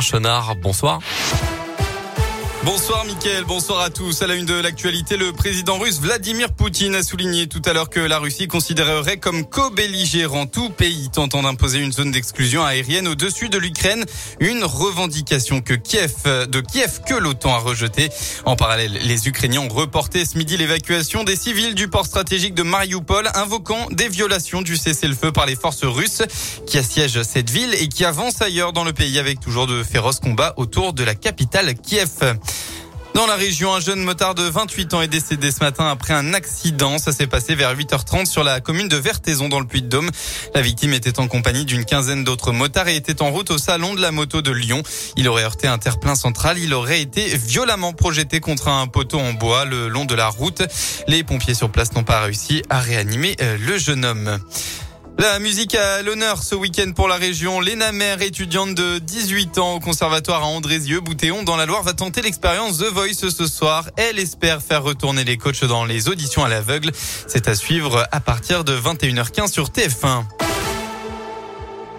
Saint-Chenard. Bonsoir. Bonsoir Mickaël, bonsoir à tous. À la une de l'actualité, le président russe Vladimir Poutine a souligné tout à l'heure que la Russie considérerait comme co-belligérant tout pays tentant d'imposer une zone d'exclusion aérienne au-dessus de l'Ukraine, une revendication que Kiev, de Kiev que l'OTAN a rejetée. En parallèle, les Ukrainiens ont reporté ce midi l'évacuation des civils du port stratégique de Mariupol, invoquant des violations du cessez-le-feu par les forces russes qui assiègent cette ville et qui avancent ailleurs dans le pays avec toujours de féroces combats autour de la capitale Kiev. Dans la région, un jeune motard de 28 ans est décédé ce matin après un accident. Ça s'est passé vers 8h30 sur la commune de Vertaison dans le Puy-de-Dôme. La victime était en compagnie d'une quinzaine d'autres motards et était en route au salon de la moto de Lyon. Il aurait heurté un terre-plein central. Il aurait été violemment projeté contre un poteau en bois le long de la route. Les pompiers sur place n'ont pas réussi à réanimer euh, le jeune homme. La musique à l'honneur ce week-end pour la région. Léna Mère, étudiante de 18 ans au conservatoire à Andrézieux, Boutéon, dans la Loire, va tenter l'expérience The Voice ce soir. Elle espère faire retourner les coachs dans les auditions à l'aveugle. C'est à suivre à partir de 21h15 sur TF1.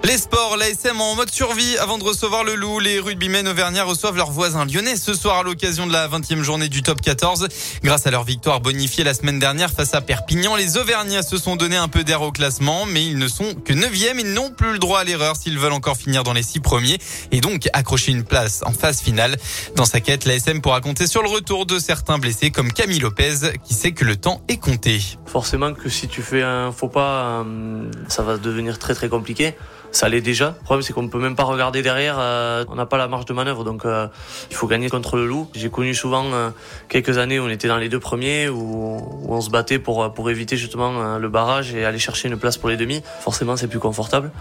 Les sports, l'ASM en mode survie avant de recevoir le loup. Les rugbymen auvergnats reçoivent leurs voisins lyonnais ce soir à l'occasion de la 20e journée du top 14. Grâce à leur victoire bonifiée la semaine dernière face à Perpignan, les auvergnats se sont donné un peu d'air au classement, mais ils ne sont que 9e. Ils n'ont plus le droit à l'erreur s'ils veulent encore finir dans les 6 premiers et donc accrocher une place en phase finale. Dans sa quête, l'ASM pourra compter sur le retour de certains blessés comme Camille Lopez qui sait que le temps est compté. Forcément que si tu fais un faux pas, euh, ça va devenir très très compliqué ça l'est déjà. Le problème, c'est qu'on ne peut même pas regarder derrière. Euh, on n'a pas la marge de manœuvre, donc euh, il faut gagner contre le loup. J'ai connu souvent euh, quelques années où on était dans les deux premiers, où, où on se battait pour pour éviter justement le barrage et aller chercher une place pour les demi. Forcément, c'est plus confortable.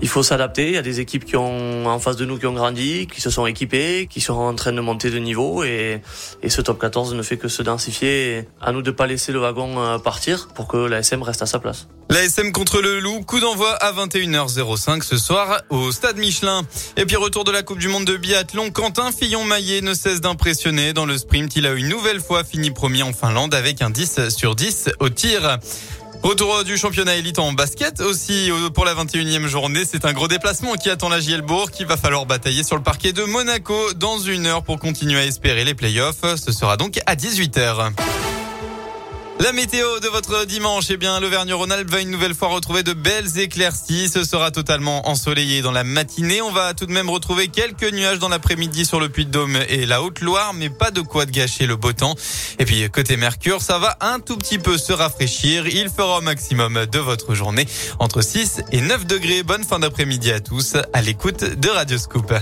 Il faut s'adapter. Il y a des équipes qui ont en face de nous qui ont grandi, qui se sont équipées, qui sont en train de monter de niveau, et, et ce top 14 ne fait que se densifier. À nous de pas laisser le wagon partir pour que la SM reste à sa place. L'ASM contre le loup, coup d'envoi à 21h05 ce soir au stade Michelin. Et puis retour de la Coupe du Monde de biathlon, Quentin Fillon-Maillet ne cesse d'impressionner. Dans le sprint, il a une nouvelle fois fini premier en Finlande avec un 10 sur 10 au tir. Retour du championnat élite en basket aussi pour la 21e journée. C'est un gros déplacement qui attend la Gielbourg qui va falloir batailler sur le parquet de Monaco dans une heure pour continuer à espérer les playoffs. Ce sera donc à 18h. La météo de votre dimanche, eh bien, l'Auvergne-Rhône-Alpes va une nouvelle fois retrouver de belles éclaircies. Ce sera totalement ensoleillé dans la matinée. On va tout de même retrouver quelques nuages dans l'après-midi sur le Puy-de-Dôme et la Haute-Loire, mais pas de quoi de gâcher le beau temps. Et puis, côté Mercure, ça va un tout petit peu se rafraîchir. Il fera au maximum de votre journée entre 6 et 9 degrés. Bonne fin d'après-midi à tous à l'écoute de Radioscoop.